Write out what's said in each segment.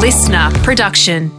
listener production.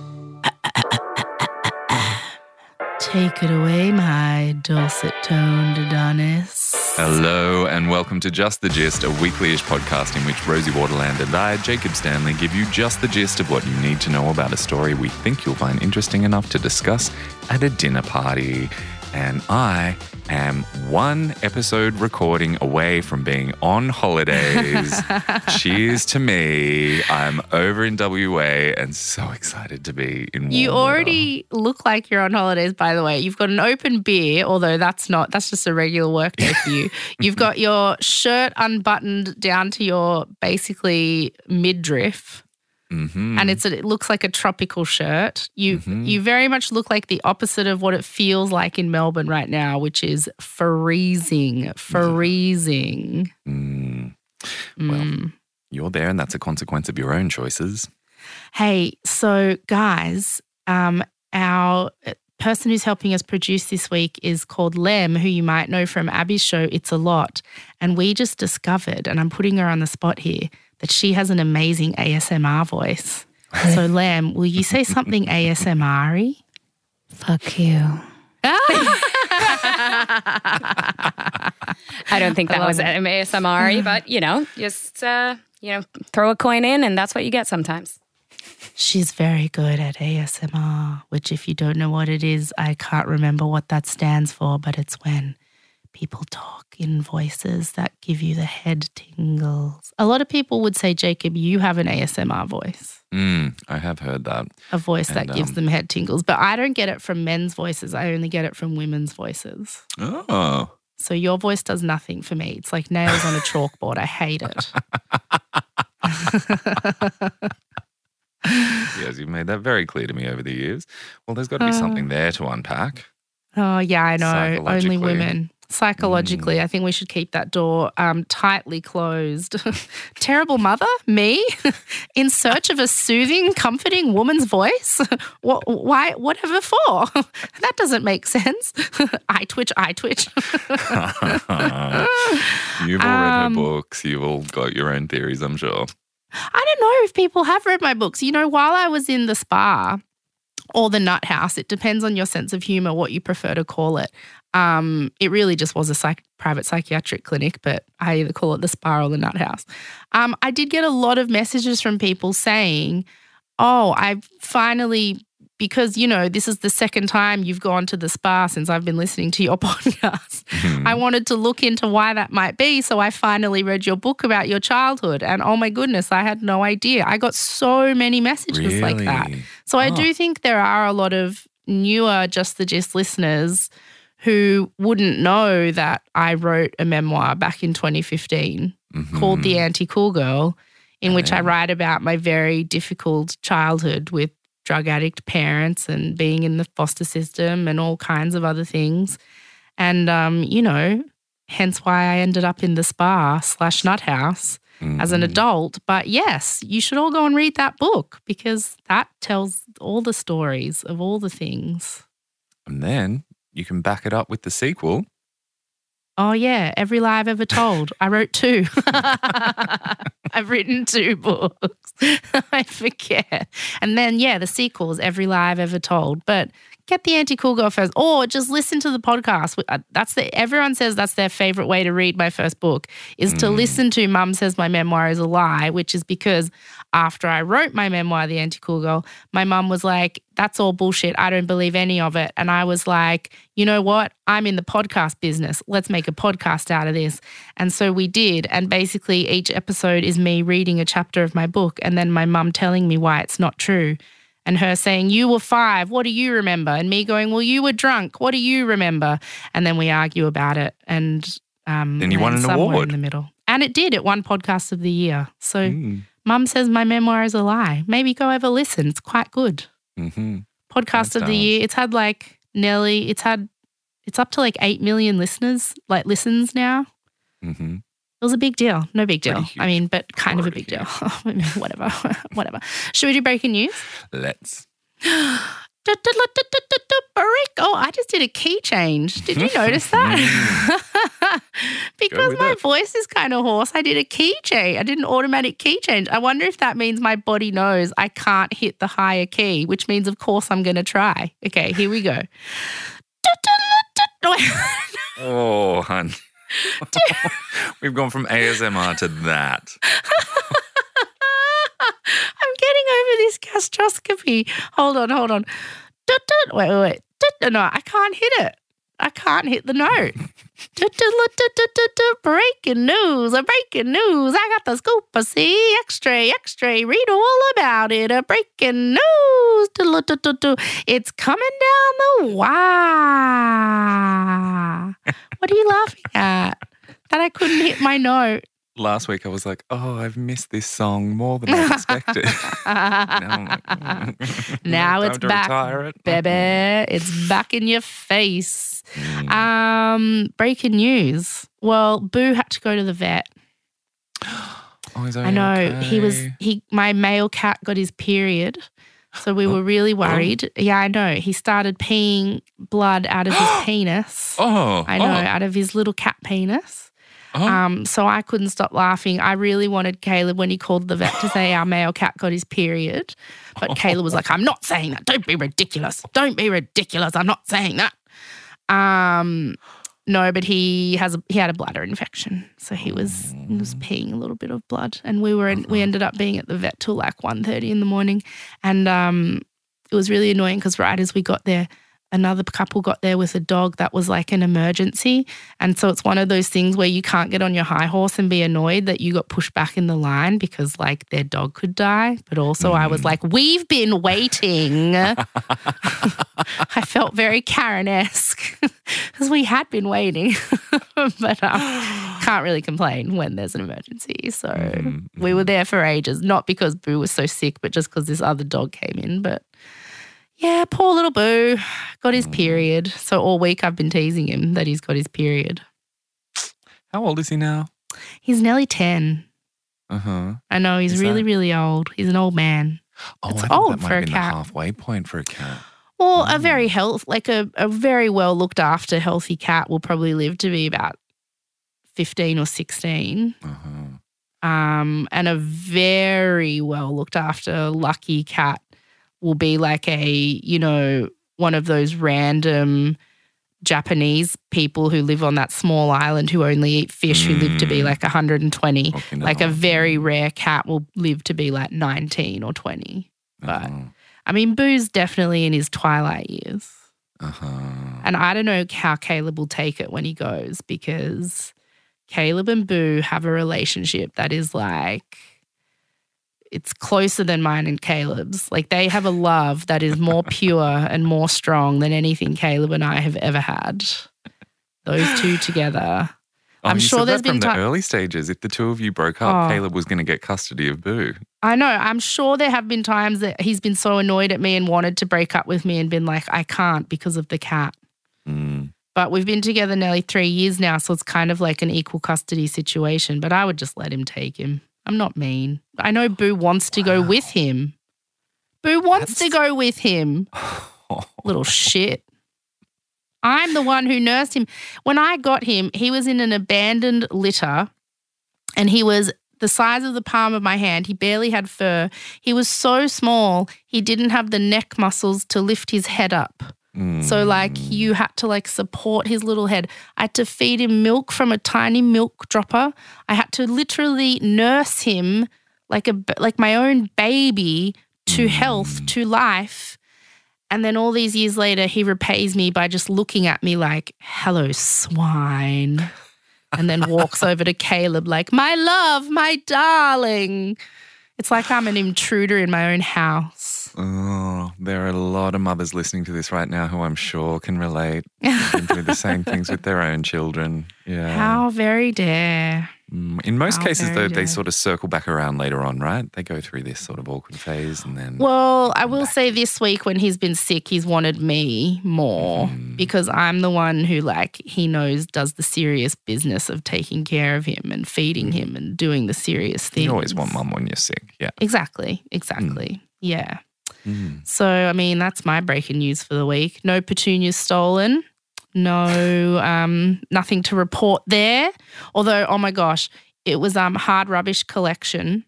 Take it away, my dulcet toned Adonis. Hello and welcome to Just the Gist, a weekly-ish podcast in which Rosie Waterland and I, Jacob Stanley, give you just the gist of what you need to know about a story we think you'll find interesting enough to discuss at a dinner party. And I am one episode recording away from being on holidays. Cheers to me. I'm over in WA and so excited to be in You weather. already look like you're on holidays, by the way. You've got an open beer, although that's not, that's just a regular work day for you. You've got your shirt unbuttoned down to your basically midriff. Mhm. and it's a, it looks like a tropical shirt. You Mhm. you very much look like the opposite of what it feels like in Melbourne right now, which is freezing, freezing. Mm. Well, Mm. you're there and that's a consequence of your own choices. Hey, so guys, um, our uh, person who's helping us produce this week is called Lem, who you might know from Abbie's show It's a Lot, and we just discovered, and I'm putting her on the spot here, that she has an amazing ASMR voice. So Lem, will you say something ASMR-y? Fuck you. I don't think that was it. ASMR, but you know, just uh, you know, throw a coin in, and that's what you get sometimes. She's very good at ASMR, which, if you don't know what it is, I can't remember what that stands for, but it's when people talk in voices that give you the head tingles. A lot of people would say, Jacob, you have an ASMR voice, Mm, I have heard that. a voice that And, gives um, them head tingles, but I don't get it from men's voices. I only get it from women's voices. Oh. So your voice does nothing for me. It's like nails on a chalkboard. I hate it. Yes, you've made that very clear to me over the years. Well, there's got to be something there to unpack. Oh, yeah, I know. Only women. Psychologically, I think we should keep that door um, tightly closed. Terrible mother, me, in search of a soothing, comforting woman's voice. what, why? Whatever for? that doesn't make sense. I twitch, I twitch. you've all read her Um, books. You've all got your own theories, I'm sure. I don't know if people have read my books. You know, while I was in the spa or the nut house, it depends on your sense of humor, what you prefer to call it. Um, it really just was a psych- private psychiatric clinic, but I either call it the spa or the nut house. Um, I did get a lot of messages from people saying, Oh, I've finally, because, you know, this is the second time you've gone to the spa since I've been listening to your podcast. Mhm. I wanted to look into why that might be. So I finally read your book about your childhood. And oh my goodness, I had no idea. I got so many messages like that. Really? So I Oh. do think there are a lot of newer Just the Gist listeners who wouldn't know that I wrote a memoir back in 2015 called Mhm. The Anti Cool Girl, in which I write about my very difficult childhood with drug addict parents and being in the foster system and all kinds of other things. And, um, you know, hence why I ended up in the spa slash nut house as an Mhm. adult. But yes, you should all go and read that book because that tells all the stories of all the things. And then you can back it up with the sequel. Oh, yeah. Every lie I've ever told. I wrote two. I've written two books. I forget. And then, yeah, the sequel is Every Lie I've Ever Told. But get the anti cool girl first, or just listen to the podcast. Uh, That's the everyone says that's their favorite way to read my first book is to Mm. listen to Mum Says My Memoir is a Lie, which is because after I wrote my memoir, The Anti Cool Girl, my mum was like, That's all bullshit. I don't believe any of it. And I was like, You know what? I'm in the podcast business. Let's make a podcast out of this. And so we did. And basically, each episode is me reading a chapter of my book and then my mum telling me why it's not true. And her saying, You were five. What do you remember? And me going, Well, you were drunk. What do you remember? And then we argue about it. And um, Then you won an award. in the middle. And it did. It won podcast of the year. So Mm. Mum says my memoir is a lie. Maybe go have a listen. It's quite good. hmm Podcast That of the does. year. It's had like nearly. It's had. It's up to like eight million listeners, like listens now. hmm It was a big deal. No big deal. I mean, but kind of a big Pretty deal. whatever. whatever. Should we do breaking news? Let's. Oh, I just did a key change. Did you notice that? Hmm. because my voice is kind of hoarse, I did a key change. I did an automatic key change. I wonder if that means my body knows I can't hit the higher key, which means, of course, I'm going to try. Okay, here we go. Oh, hun. We've gone from ASMR to that. I'm getting over this gastroscopy. Hold on, hold on. Dut, dut. Wait, wait, wait. Dut. No, I can't hit it. I can't hit the note. Breaking news, a breaking news. I got the scoop. I see X-ray, X-ray. Read all about it. A breaking news. It's coming down the wire. What are you laughing at? That I couldn't hit my note. Last week I was like, oh, I've missed this song more than I expected. now like, mm. Now it's back, it. baby. It's back in your face. Mm. Um, breaking news. Well, Boo had to go to the vet. Oh, I know he was he. My male cat got his period, so we were really worried. Yeah, I know. He started peeing blood out of his penis. Oh, I know, Oh, out of his little cat penis. Oh. Um, so I couldn't stop laughing. I really wanted Caleb when he called the vet to say our male cat got his period. But Caleb was like, I'm not saying that. Don't be ridiculous. Don't be ridiculous. I'm not saying that. Um, no, but he has a, he had a bladder infection, so he was he was peeing a little bit of blood, and we were in, we ended up being at the vet till like 1.30 in the morning, and um, it was really annoying because right as we got there, another couple got there with a dog that was like an emergency, and so it's one of those things where you can't get on your high horse and be annoyed that you got pushed back in the line because like their dog could die, but also I was like, we've been waiting. I felt very Karen esque because we had been waiting, but um, can't really complain when there's an emergency. So Mm, we were there for ages, not because Boo was so sick, but just because this other dog came in. But yeah, poor little Boo got his period. So all week I've been teasing him that he's got his period. How old is he now? He's nearly 10. Uh huh. I know he's Is really, that- really old. He's an old man. Oh, It's I think old that might for a have been cat. the halfway point for a cat. Well, a very health, like a, a very well looked after healthy cat will probably live to be about 15 or 16. Uh huh. Um, and a very well looked after lucky cat will be like a, you know, one of those random Japanese people who live on that small island who only eat fish who live to be Mm. like 120. Okinawa. Like a very rare cat will live to be like 19 or 20. but- Uh-huh. I mean, Boo's definitely in his twilight years. Uh-huh. And I don't know how Caleb will take it when he goes because Caleb and Boo have a relationship that is like, it's closer than mine and Caleb's. Like they have a love that is more pure and more strong than anything Caleb and I have ever had. Those two together. Oh, I'm sure there's been the early stages. If the two of you broke up, Oh. Caleb was going to get custody of Boo. I know. I'm sure there have been times that he's been so annoyed at me and wanted to break up with me and been like, I can't because of the cat. Mm. But we've been together nearly three years now, so it's kind of like an equal custody situation. But I would just let him take him. I'm not mean. I know Boo wants to go with him. Boo wants to go with him. Little shit. I'm the one who nursed him. When I got him, he was in an abandoned litter and he was the size of the palm of my hand. He barely had fur. He was so small, he didn't have the neck muscles to lift his head up. So like Mm. you had to like support his little head. I had to feed him milk from a tiny milk dropper. I had to literally nurse him like a like my own baby to mm. health, to life. And then all these years later he repays me by just looking at me like, "Hello swine." And then walks over to Caleb like, "My love, my darling." It's like I'm an intruder in my own house. Oh, there are a lot of mothers listening to this right now who I'm sure can relate. Been do the same things with their own children. Yeah. How very dare. Mm, In most How cases, though, they sort of circle back around later on, right? They go through this sort of awkward phase and then. Well, I will say this week when he's been sick, he's wanted me more Mm. because I'm the one who, like, he knows does the serious business of taking care of him and feeding him and doing the serious things. Mm. you always want mum when you're sick. Yeah. Exactly. Exactly. Mm. Yeah. Mm. So, I mean, that's my breaking news for the week. No petunias stolen. No, um, nothing to report there. Although, oh my gosh, it was um hard rubbish collection,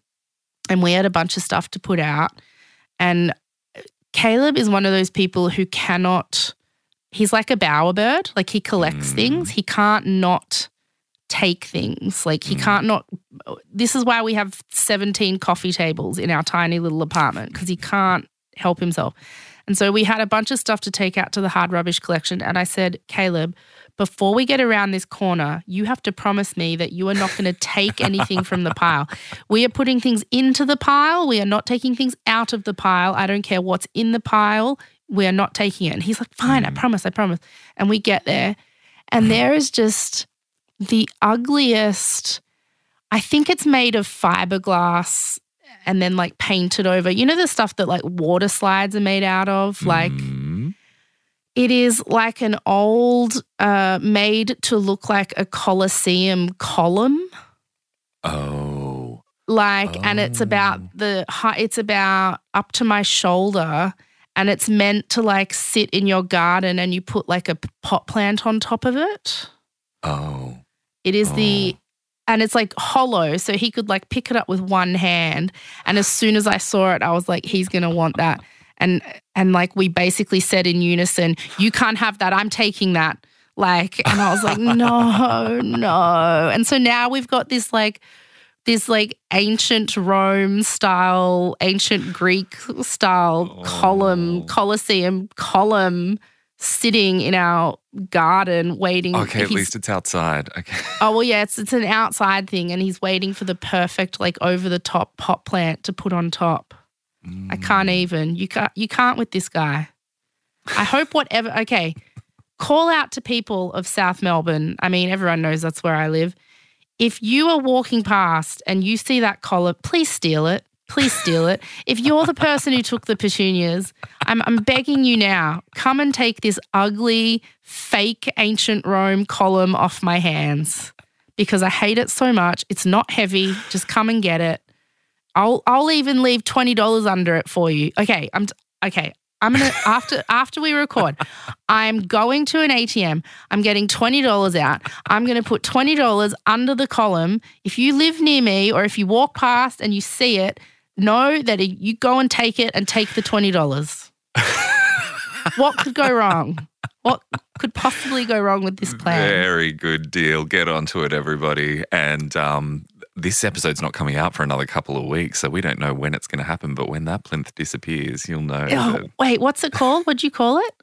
and we had a bunch of stuff to put out. And Caleb is one of those people who cannot. He's like a bowerbird. Like he collects Mm. things. He can't not take things. Like he Mm. can't not. This is why we have seventeen coffee tables in our tiny little apartment because he can't help himself. And so we had a bunch of stuff to take out to the hard rubbish collection. And I said, Caleb, before we get around this corner, you have to promise me that you are not going to take anything from the pile. We are putting things into the pile. We are not taking things out of the pile. I don't care what's in the pile. We are not taking it. And he's like, fine, I mm. promise, I promise. And we get there, and there is just the ugliest. I think it's made of fiberglass and then like painted over. You know the stuff that like water slides are made out of? Like Mm. it is like an old uh made to look like a Colosseum column. Oh. Like and it's about Oh. the height it's about up to my shoulder and it's meant to like sit in your garden and you put like a pot plant on top of it. Oh. It is the Oh. And it's like hollow, so he could like pick it up with one hand. And as soon as I saw it, I was like, he's gonna want that. And and like we basically said in unison, you can't have that. I'm taking that. Like, and I was like, no, no. And so now we've got this like this like ancient Rome style, ancient Greek style oh. column, Oh. Colosseum column sitting in our garden waiting. Okay, at least it's outside. Okay. Oh well, yeah, it's it's an outside thing, and he's waiting for the perfect like over the top pot plant to put on top. I can't Mm. even. You can't. You can't with this guy. I hope whatever. Okay, call out to people of South Melbourne. I mean, everyone knows that's where I live. If you are walking past and you see that collar, please steal it. Please steal it. If you're the person who took the petunias, I'm, I'm begging you now, come and take this ugly, fake ancient Rome column off my hands because I hate it so much. It's not heavy. Just come and get it. I'll I'll even leave twenty dollars under it for you. Okay, I'm okay. I'm gonna after after we record, I'm going to an ATM. I'm getting twenty dollars out. I'm gonna put twenty dollars under the column. If you live near me or if you walk past and you see it, know that you go and take it and take the twenty dollars. what could go wrong? What could possibly go wrong with this plan? Very good deal. Get onto it, everybody. And um, this episode's not coming out for another couple of weeks, so we don't know when it's going to happen. But when that plinth disappears, you'll know. Oh, that wait, what's it called? What'd you call it?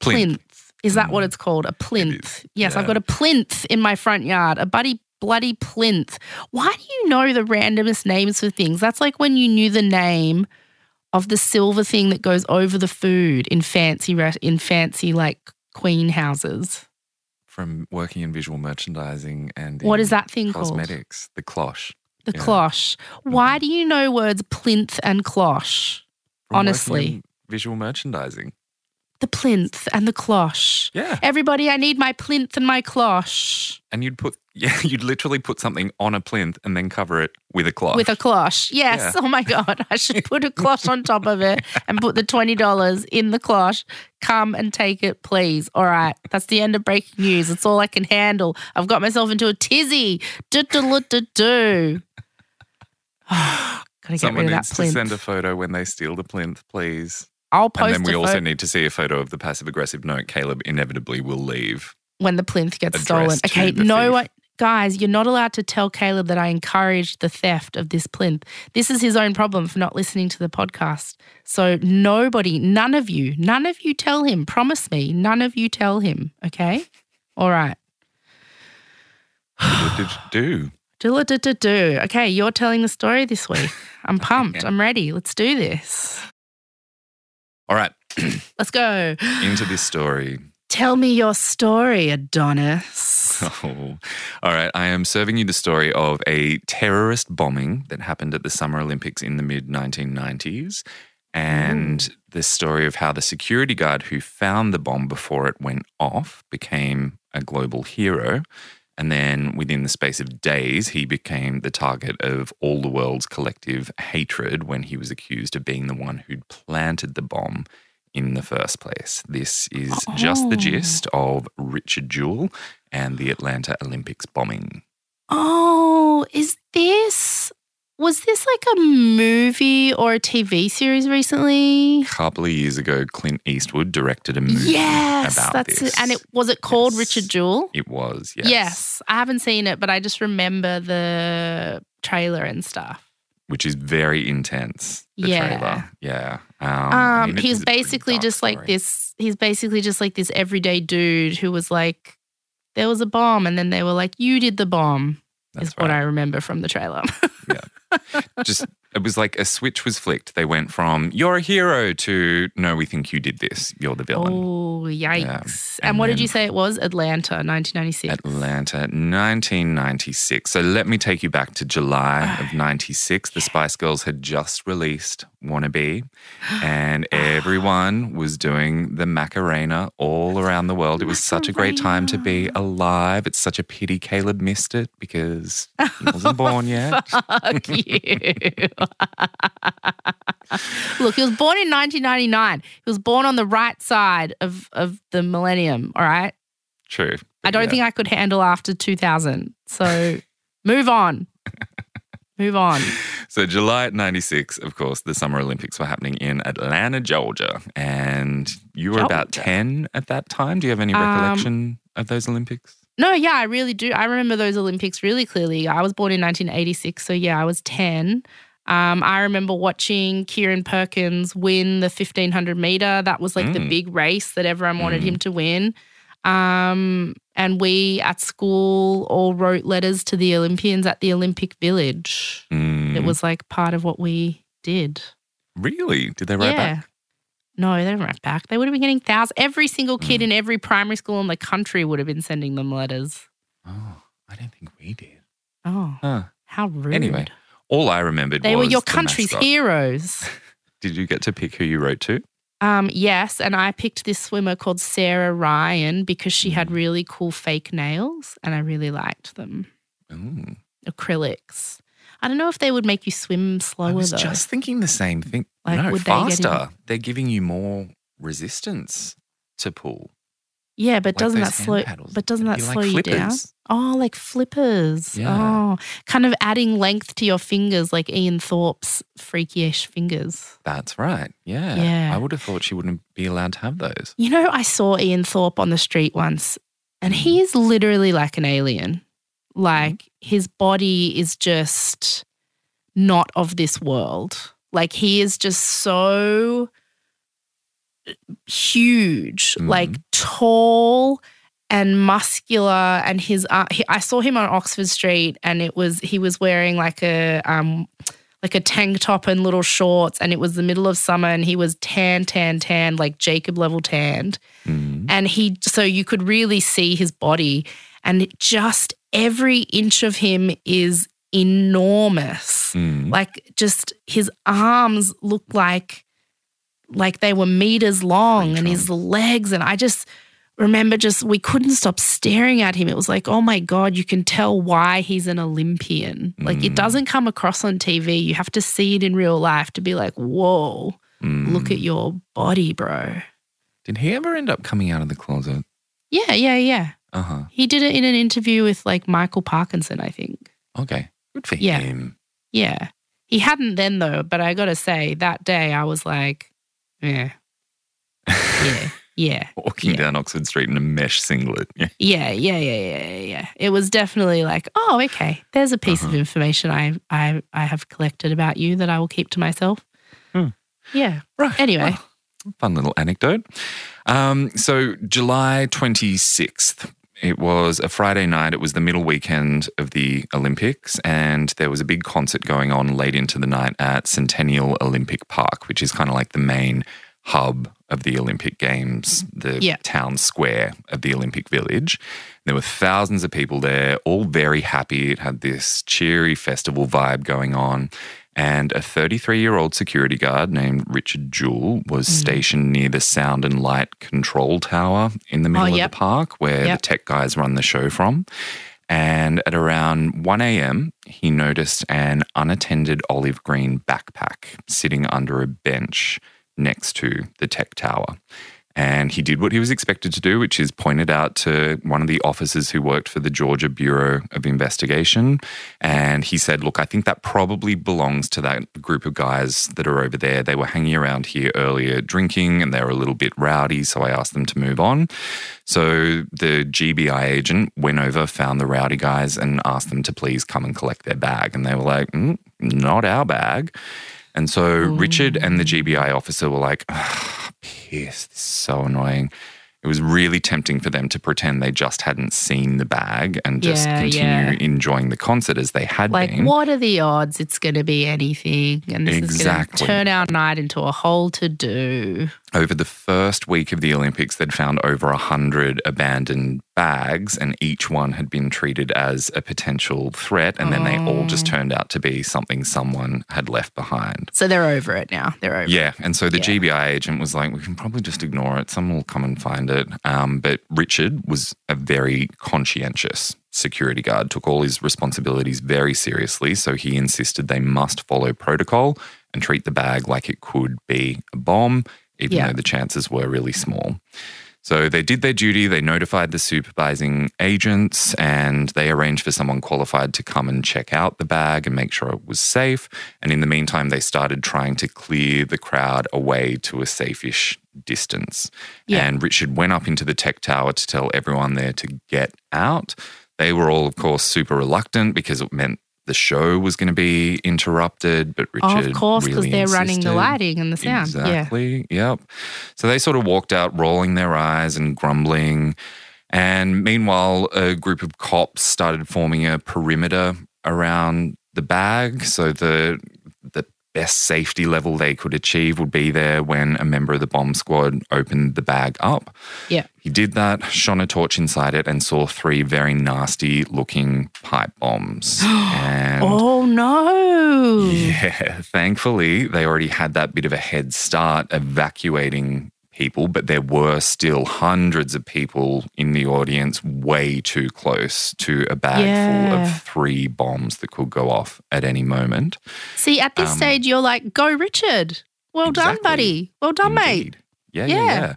Plinth. Is that what Mm. it's called? A plinth. Yes, I've got a plinth in my front yard, a buddy bloody plinth. Why do you know the randomest names for things? That's like when you knew the name of the silver thing that goes over the food in fancy in fancy like queen houses. From working in visual merchandising and what is that thing called? Cosmetics, the cloche. The Yeah. cloche. Why mm-hmm. do you know words plinth and cloche? From Honestly. visual merchandising. The plinth and the cloche. Yeah. Everybody, I need my plinth and my cloche. And you'd put, yeah, you'd literally put something on a plinth and then cover it with a cloth. With a cloche. Yes. Yeah. Oh my God. I should put a cloche on top of it and put the $20 in the cloche. Come and take it, please. All right. That's the end of breaking news. It's all I can handle. I've got myself into a tizzy. Do, do, do, do, do. Gotta get Someone rid of needs that to plinth. send a photo when they steal the plinth, please. I'll post And then we also photo need to see a photo of the passive aggressive note Caleb inevitably will leave. when the plinth gets stolen. Okay, no one. Guys, you're not allowed to tell Caleb that I encouraged the theft of this plinth. This is his own problem for not listening to the podcast. So, nobody, none of you, none of you tell him. Promise me, none of you tell him. Okay? All right. What did you do? Do do do do. Okay, you're telling the story this week. I'm pumped. I'm ready. Let's do this. All right, Let's go. into this story. Tell me your story, Adonis. Oh, all right. I am serving you the story of a terrorist bombing that happened at the Summer Olympics in the mid 1990s, and the story of how the security guard who found the bomb before it went off became a global hero, And then within the space of days, he became the target of all the world's collective hatred when he was accused of being the one who'd planted the bomb in the first place. This is just the Oh. gist of Richard Jewell and the Atlanta Olympics bombing. Oh, is this was this like a movie or a TV series recently? A couple of years ago, Clint Eastwood directed a movie Yes, about that's this. it. And it was it called Yes. Richard Jewell? It was, yes. Yes. I haven't seen it, but I just remember the trailer and stuff. Which is very intense. The Yeah. trailer. Yeah. Um, Um, I mean, it he is was a pretty basically just like this. He's basically just like this everyday dude who was like, there was a bomb, and then they were like, you did the bomb. That's is what. I remember from the trailer. Yeah. Just it was like a switch was flicked. They went from "you're a hero" to "no, we think you did this. You're the villain." oh, yikes! And And, what did you say it was? Atlanta, 1996. Atlanta, 1996. So let me take you back to July of 96. The Spice Girls had just released Wannabe, and everyone was doing the Macarena all around the world. It was such a great time to be alive. It's such a pity Caleb missed it because he wasn't born yet. Fuck you. Look, he was born in 1999. He was born on the right side of, of the millennium, all right? True. I don't think I could handle after 2000. So move on. Move on. So, July 96, of course, the Summer Olympics were happening in Atlanta, Georgia. And you were about 10 at that time. Do you have any Um, recollection of those Olympics? No, yeah, I really do. I remember those Olympics really clearly. I was born in 1986, so yeah, I was 10. Um, I remember watching Kieren Perkins win the 1500 meter. That was like the Mm. big race that everyone wanted him to win. Um, and we at school all wrote letters to the Olympians at the Olympic Village. Mm, It was like part of what we did. really? Did they write yeah. back? No, they didn't write back. They would have been getting thousands. Every single Mm. kid in every primary school in the country would have been sending them letters. Oh, I don't think we did. Oh, Huh. how rude. Anyway, all I remembered They were your the country's mascot. heroes. Did you get to pick who you wrote to? Um, yes, and I picked this swimmer called Sarah Ryan because she had really cool fake nails and I really liked them. Ooh. Acrylics. I don't know if they would make you swim slower I was though. just thinking the same thing. Like, no, they faster. in- They're giving you more resistance to pull. yeah, but like doesn't that slow? paddles. But doesn't that be slow like you down? Oh, like flippers. Yeah. Oh, kind of adding length to your fingers, like Ian Thorpe's freakyish fingers. That's right. Yeah. Yeah. I would have thought she wouldn't be allowed to have those. You know, I saw Ian Thorpe on the street once, and he mm. is literally like an alien. Mm-hmm. Like his body is just not of this world. Like he is just so uh, huge, Mhm. like mm-hmm. tall and muscular. And his, uh, he, I saw him on Oxford Street, and it was he was wearing like a um like a tank top and little shorts, and it was the middle of summer, and he was tan, tan, tan, like Jacob level tanned, Mm. and he so you could really see his body, and it just every inch of him is enormous. Mm. Like just his arms look like like they were meters long, and his legs, and I just remember just we couldn't stop staring at him. It was like, oh my God, you can tell why he's an Olympian. Like it Mm. doesn't come across on TV. You have to see it in real life to be like, whoa, Mm. look at your body, bro. Did he ever end up coming out of the closet? Yeah, yeah, yeah. Uh huh. He did it in an interview with like Michael Parkinson, I think. Okay. Good for Yeah. him. Yeah. He hadn't then though, but I gotta say, that day I was like, yeah. Yeah. Yeah. Walking Yeah. down Oxford Street in a mesh singlet. Yeah. Yeah, yeah, yeah, yeah, yeah. It was definitely like, oh, okay. There's a piece of Uh-huh. information I I I have collected about you that I will keep to myself. Hmm. Yeah. Right. Anyway. Well, fun little anecdote. Um, so, July 26th, it was a Friday night. It was the middle weekend of the Olympics, and there was a big concert going on late into the night at Centennial Olympic Park, which is kind of like the main hub of the Olympic Games, the Yeah. town square of the Olympic Village. There were thousands of people there, all very happy. It had this cheery festival vibe going on. And a 33 year old security guard named Richard Jewell was Mm. stationed near the sound and light control tower in the middle Oh, yep. of the park where Yep. the tech guys run the show from. And at around 1 a.m., he noticed an unattended olive green backpack sitting under a bench next to the tech tower. And he did what he was expected to do, which is pointed out to one of the officers who worked for the Georgia Bureau of Investigation. And he said, Look, I think that probably belongs to that group of guys that are over there. They were hanging around here earlier drinking and they were a little bit rowdy. So I asked them to move on. So the GBI agent went over, found the rowdy guys, and asked them to please come and collect their bag. And they were like, mm, Not our bag. And so Richard and the mm. GBI officer were like, "Ugh, piss, this is so annoying. It was really tempting for them to pretend they just hadn't seen the bag and just Yeah, continue yeah. enjoying the concert as they had Like, been. what are the odds it's going to be anything? And this is going to turn our night into a whole to do. Over the first week of the Olympics, they'd found over 100 abandoned bags, and each one had been treated as a potential threat. And then they all just Oh. turned out to be something someone had left behind. So they're over it now. They're over it. Yeah. And so the Yeah. GBI agent was like, we can probably just ignore it. Someone will come and find it. Um, but Richard was a very conscientious security guard, took all his responsibilities very seriously. So he insisted they must follow protocol and treat the bag like it could be a bomb, even Yeah. though the chances were really small. So they did their duty, they notified the supervising agents, and they arranged for someone qualified to come and check out the bag and make sure it was safe. And in the meantime, they started trying to clear the crowd away to a safe-ish distance. Yeah. And Richard went up into the tech tower to tell everyone there to get out. They were all, of course, super reluctant because it meant the show was going to be interrupted. But Oh, Richard, of course, because really they're running the lighting and the sound. Yeah. Exactly. Yep. So they sort of walked out, rolling their eyes and grumbling. And meanwhile, a group of cops started forming a perimeter around the bag. So the the best safety level they could achieve would be there when a member of the bomb squad opened the bag up. Yeah. He did that, shone a torch inside it, and saw three very nasty looking pipe bombs. and Oh, no. yeah, thankfully, they already had that bit of a head start evacuating people, but there were still hundreds of people in the audience way too close to a bag full of three bombs that could go off at any moment. See, at this Um, stage, you're like, go, Richard. Well done, buddy. Well done, mate. Indeed. Yeah, yeah, Yeah. yeah.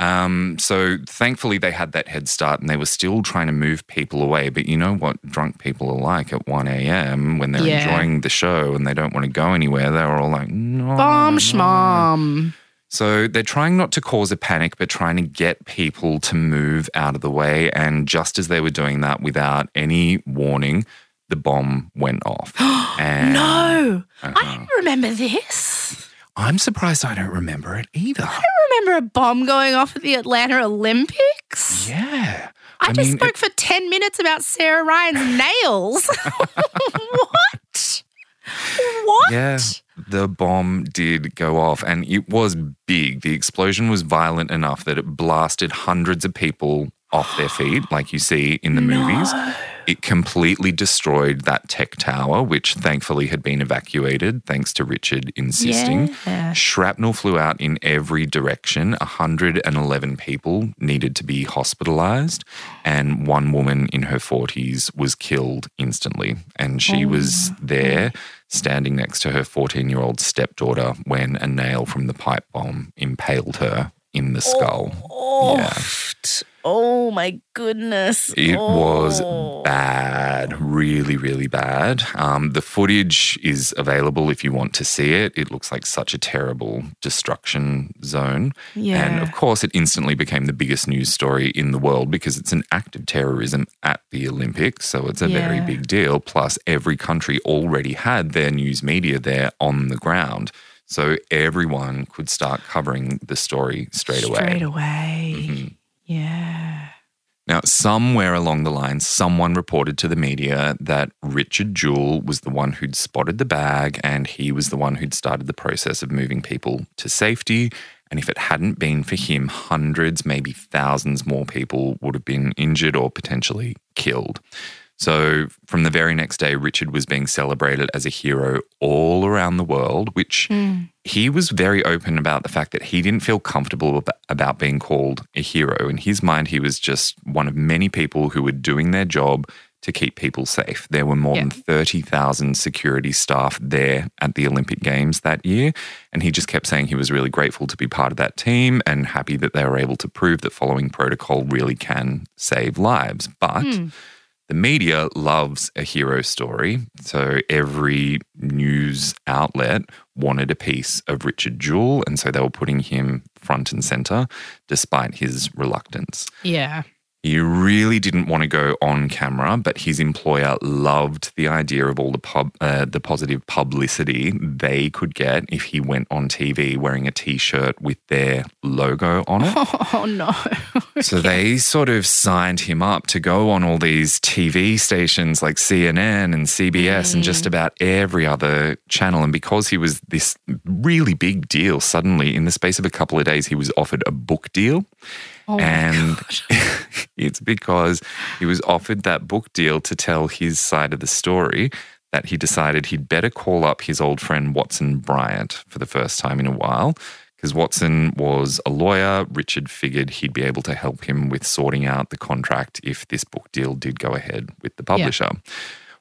Um, so thankfully they had that head start and they were still trying to move people away. But you know what drunk people are like at 1 a.m. when they're Yeah. enjoying the show and they don't want to go anywhere. They're all like, no. Bomb no." schmom. So they're trying not to cause a panic, but trying to get people to move out of the way. And just as they were doing that without any warning, the bomb went off. and No, I Uh-huh. don't remember this. I'm surprised I don't remember it either. I don't remember a bomb going off at the Atlanta Olympics. Yeah. I, I just mean, spoke for 10 minutes about Sarah Ryan's nails. what? What? Yeah, the bomb did go off and it was big. The explosion was violent enough that it blasted hundreds of people off their feet, like you see in the movies. It completely destroyed that tech tower, which thankfully had been evacuated thanks to Richard insisting. Yeah. Shrapnel flew out in every direction. 111 people needed to be hospitalized, and one woman in her 40s was killed instantly. And she oh was there standing next to her 14 year old stepdaughter when a nail from the pipe bomb impaled her in the oh, skull. Oh, Yeah. oh my goodness. It was Oh. bad, really, really bad. Um, the footage is available if you want to see it. It looks like such a terrible destruction zone. Yeah. And of course, it instantly became the biggest news story in the world because it's an act of terrorism at the Olympics. So it's a very big deal. Plus, every country already had their news media there on the ground. So everyone could start covering the story straight away. Straight away. Mhm. Yeah. Now, somewhere along the line, someone reported to the media that Richard Jewell was the one who'd spotted the bag and he was the one who'd started the process of moving people to safety. And if it hadn't been for him, hundreds, maybe thousands more people would have been injured or potentially killed. So, from the very next day, Richard was being celebrated as a hero all around the world, which hmm. he was very open about the fact that he didn't feel comfortable about being called a hero. In his mind, he was just one of many people who were doing their job to keep people safe. There were more Yeah. than 30,000 security staff there at the Olympic Games that year. And he just kept saying he was really grateful to be part of that team and happy that they were able to prove that following protocol really can save lives. But hmm. The media loves a hero story. So every news outlet wanted a piece of Richard Jewell. And so they were putting him front and center despite his reluctance. Yeah. He really didn't want to go on camera, but his employer loved the idea of all the pub, uh, the positive publicity they could get if he went on TV wearing a T-shirt with their logo on it. Oh no. So they sort of signed him up to go on all these TV stations like CNN and CBS and just about every other channel. And because he was this really big deal, suddenly in the space of a couple of days, he was offered a book deal. Oh and it's because he was offered that book deal to tell his side of the story that he decided he'd better call up his old friend Watson Bryant for the first time in a while. Because Watson was a lawyer, Richard figured he'd be able to help him with sorting out the contract if this book deal did go ahead with the publisher.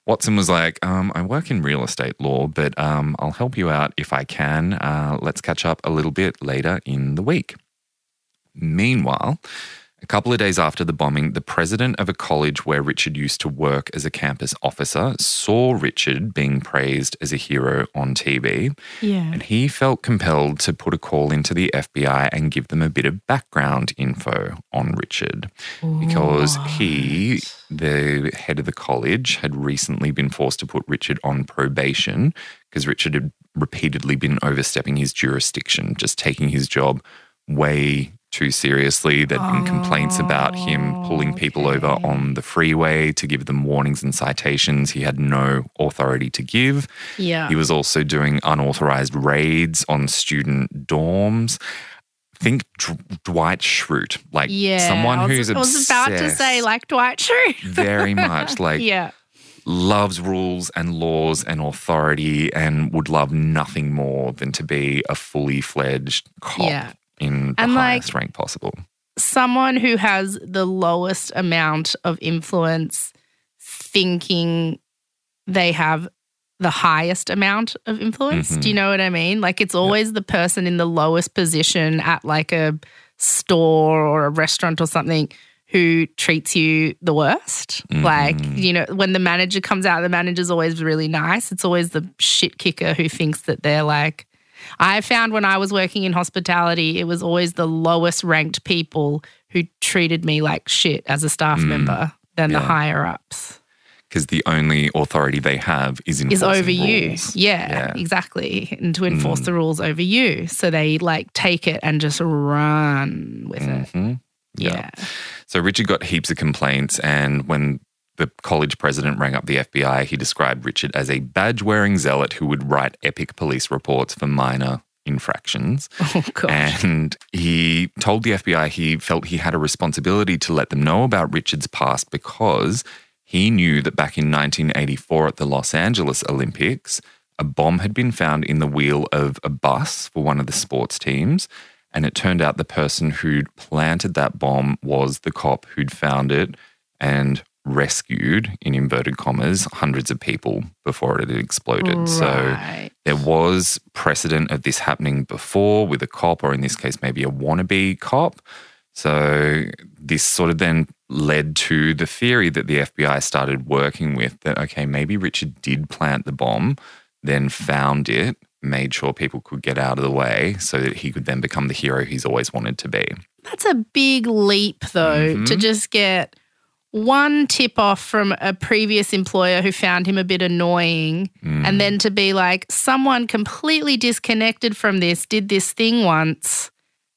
Watson was like, um, I work in real estate law, but um, I'll help you out if I can. Uh, let's catch up a little bit later in the week. Meanwhile, a couple of days after the bombing, the president of a college where Richard used to work as a campus officer saw Richard being praised as a hero on TV, Yeah. and he felt compelled to put a call into the FBI and give them a bit of background info on Richard because he, the head of the college, had recently been forced to put Richard on probation because Richard had repeatedly been overstepping his jurisdiction, just taking his job way too seriously. There'd been complaints about him oh, pulling people over on the freeway to give them warnings and citations he had no authority to give. Yeah. He was also doing unauthorized raids on student dorms. Think Dr- Dwight Schrute, like yeah. someone was, who's I was about to say like Dwight Schrute. very much like yeah. loves rules and laws and authority and would love nothing more than to be a fully fledged cop Yeah. In the And, like, highest rank possible. Someone who has the lowest amount of influence thinking they have the highest amount of influence. Mm-hmm. Do you know what I mean? Like it's always the person in the lowest position at like a store or a restaurant or something who treats you the worst. Like, Mm-hmm. you know, when the manager comes out, the manager's always really nice. It's always the shit kicker who thinks that they're like I found when I was working in hospitality, it was always the lowest ranked people who treated me like shit as a staff member than the Mm. Higher ups. Because the only authority they have is Is over you. Yeah, Yeah. Mm. exactly. And to enforce the rules over you. So they like take it and just run with it. Mhm. Yeah. So Richard got heaps of complaints, and when the college president rang up the FBI, he described Richard as a badge wearing zealot who would write epic police reports for minor infractions. Oh, gosh. And he told the FBI he felt he had a responsibility to let them know about Richard's past because he knew that back in 1984 at the Los Angeles Olympics, a bomb had been found in the wheel of a bus for one of the sports teams. And it turned out the person who'd planted that bomb was the cop who'd found it and rescued, in inverted commas, hundreds of people before it had exploded. So there was precedent of this happening before with a cop, or in this case, maybe a wannabe cop. So this sort of then led to the theory that the FBI started working with that, okay, maybe Richard did plant the bomb, then found it, made sure people could get out of the way so that he could then become the hero he's always wanted to be. That's a big leap, though, to Mm-hmm. just get one tip off from a previous employer who found him a bit annoying, Mm. and then to be like, someone completely disconnected from this did this thing once.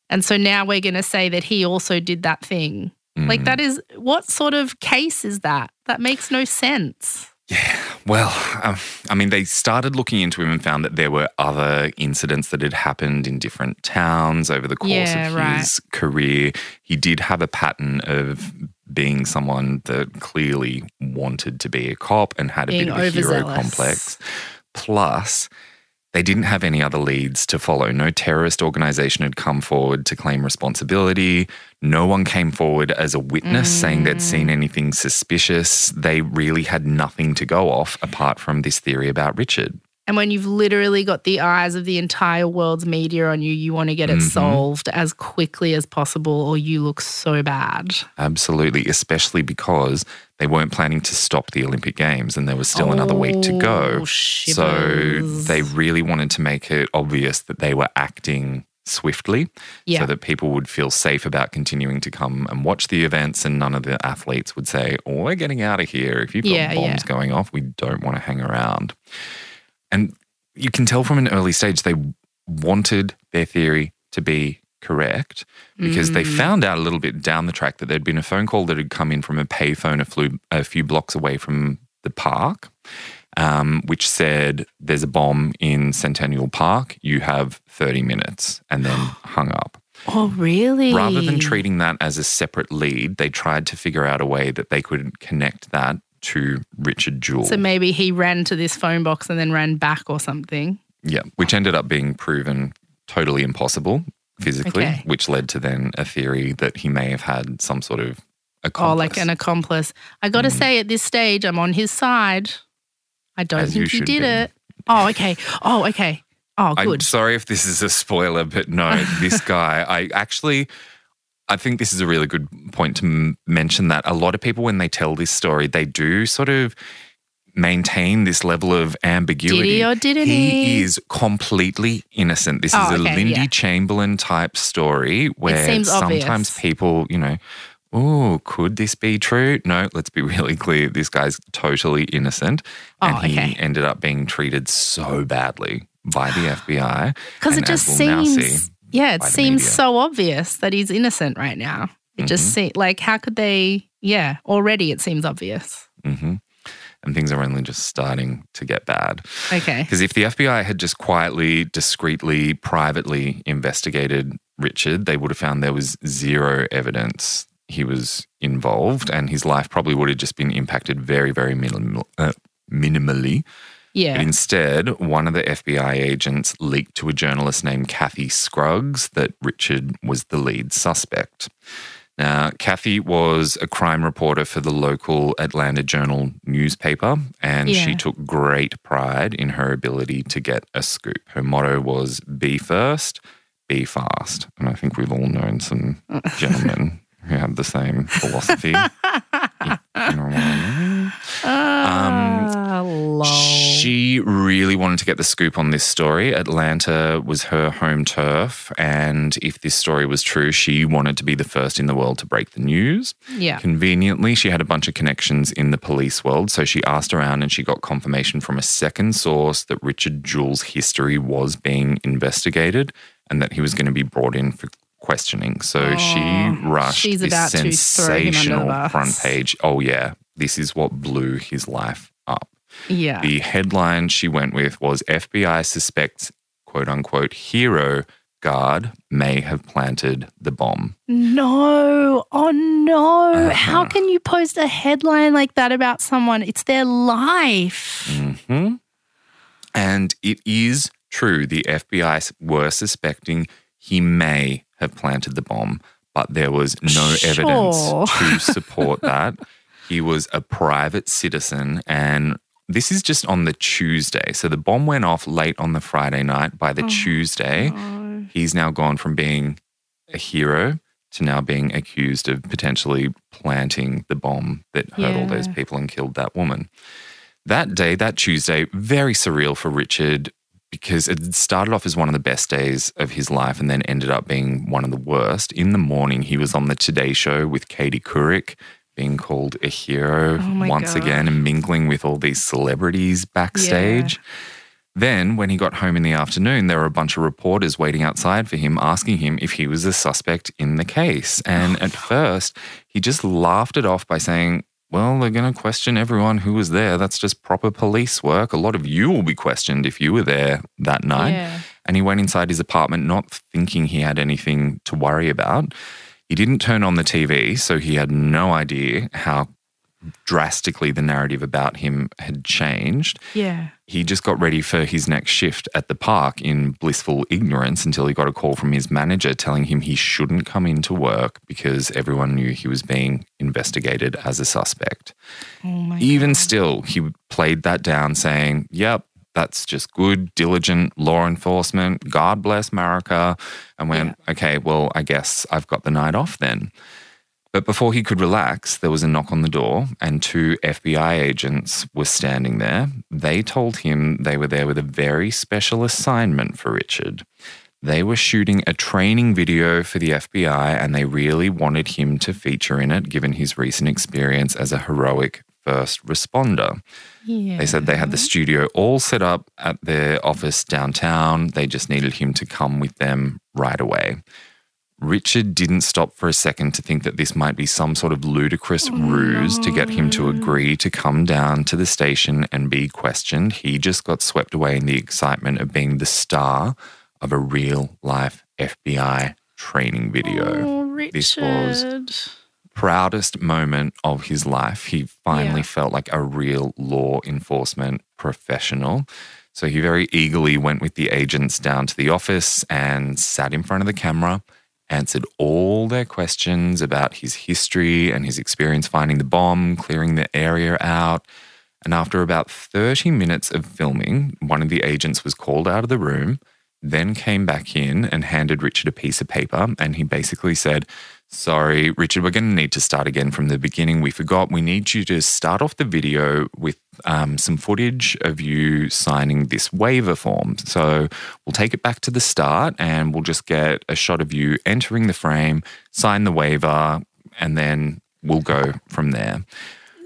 And so now we're going to say that he also did that thing. Mm. Like, that is what sort of case is that? That makes no sense. Yeah. Well, um, I mean, they started looking into him and found that there were other incidents that had happened in different towns over the course Yeah, of right. his career. He did have a pattern of being someone that clearly wanted to be a cop and had a Being bit of a hero complex. Plus, They didn't have any other leads to follow. No terrorist organization had come forward to claim responsibility. No one came forward as a witness saying they'd seen mm. anything suspicious. They really had nothing to go off apart from this theory about Richard. And when you've literally got the eyes of the entire world's media on you, you want to get it Mm-hmm. solved as quickly as possible, or you look so bad. Absolutely, especially because they weren't planning to stop the Olympic Games and there was still another week to go. Oh, So they really wanted to make it obvious that they were acting swiftly Yeah. so that people would feel safe about continuing to come and watch the events and none of the athletes would say, Oh, we're getting out of here. If you've got Yeah, bombs yeah. going off, we don't want to hang around. And you can tell from an early stage they wanted their theory to be correct because they Mm. found out a little bit down the track that there'd been a phone call that had come in from a payphone a, a few blocks away from the park, um, which said, There's a bomb in Centennial Park. You have 30 minutes, and then hung up. Oh, really? Rather than treating that as a separate lead, they tried to figure out a way that they could connect that to Richard Jewell. So maybe he ran to this phone box and then ran back or something. Yeah, which ended up being proven totally impossible physically, Okay. which led to then a theory that he may have had some sort of accomplice. Oh, like an accomplice. I got to say, at this stage, I'm on his side. I don't Mm. As think he did be. it. Oh, okay. Oh, okay. Oh, I'm good. sorry if this is a spoiler, but no, this guy, I actually, I think this is a really good point to m- mention that a lot of people, when they tell this story, they do sort of maintain this level of ambiguity. Did he or didn't he? he? is completely innocent. This Oh, is a okay, Lindy yeah. Chamberlain type story where sometimes obvious. people, you know, oh, could this be true? No, let's be really clear. This guy's totally innocent. Oh, and Oh, he okay. ended up being treated so badly by the FBI. Because it just seems, see, yeah, it seems media. so obvious that he's innocent right now. It just Mm-hmm. seems like, how could they? Yeah, already it seems obvious. hmm And things are only just starting to get bad. Okay. Because if the FBI had just quietly, discreetly, privately investigated Richard, they would have found there was zero evidence he was involved, and his life probably would have just been impacted very, very minimal, uh, minimally. But instead, one of the FBI agents leaked to a journalist named Kathy Scruggs that Richard was the lead suspect. Now, Kathy was a crime reporter for the local Atlanta Journal newspaper, and she took great pride in her ability to get a scoop. Her motto was be first, be fast. And I think we've all known some gentlemen who have the same philosophy. You- you know what I mean? Ah, lol. She really wanted to get the scoop on this story. Atlanta was her home turf. And if this story was true, she wanted to be the first in the world to break the news. yeah. Conveniently, she had a bunch of connections in the police world. So she asked around and she got confirmation from a second source that Richard Jewell's history was being investigated and that he was going to be brought in for questioning. So she rushed she's this about to throw him under the sensational front page. Oh, yeah. This is what blew his life up. Yeah. The headline she went with was FBI suspects, quote unquote, hero guard may have planted the bomb. No. Oh, no. Uh-huh. How can you post a headline like that about someone? It's their life. hmm And it is true. The FBI were suspecting he may have planted the bomb, but there was no Sure. evidence to support that. He was a private citizen and this is just on the Tuesday. So the bomb went off late on the Friday night. By Oh, the Tuesday, he's now gone from being a hero to now being accused of potentially planting the bomb that hurt all those people and killed that woman. That day, that Tuesday, very surreal for Richard because it started off as one of the best days of his life and then ended up being one of the worst. In the morning, he was on the Today Show with Katie Couric, being called a hero Oh once God. again and mingling with all these celebrities backstage. Then, when he got home in the afternoon, there were a bunch of reporters waiting outside for him, asking him if he was a suspect in the case. And at first, he just laughed it off by saying, Well, they're going to question everyone who was there. That's just proper police work. A lot of you will be questioned if you were there that night. Yeah. And he went inside his apartment not thinking he had anything to worry about. He didn't turn on the TV, so he had no idea how drastically the narrative about him had changed. Yeah. He just got ready for his next shift at the park in blissful ignorance until he got a call from his manager telling him he shouldn't come into work because everyone knew he was being investigated as a suspect. Oh my Even still, he played that down, saying, Yep, that's just good, diligent law enforcement. God bless America. And went, Okay, well, I guess I've got the night off then. But before he could relax, there was a knock on the door, and two FBI agents were standing there. They told him they were there with a very special assignment for Richard. They were shooting a training video for the FBI, and they really wanted him to feature in it, given his recent experience as a heroic first responder. Yeah. They said they had the studio all set up at their office downtown. They just needed him to come with them right away. Richard didn't stop for a second to think that this might be some sort of ludicrous oh, ruse to get him to agree to come down to the station and be questioned. He just got swept away in the excitement of being the star of a real life FBI training video. Oh, Richard. This was- Proudest moment of his life. He finally Yeah. felt like a real law enforcement professional. So he very eagerly went with the agents down to the office and sat in front of the camera, answered all their questions about his history and his experience finding the bomb, clearing the area out. And after about 30 minutes of filming, one of the agents was called out of the room, then came back in and handed Richard a piece of paper. And he basically said, Sorry, Richard, we're going to need to start again from the beginning. We forgot. We need you to start off the video with um, some footage of you signing this waiver form. So we'll take it back to the start and we'll just get a shot of you entering the frame, sign the waiver, and then we'll go from there.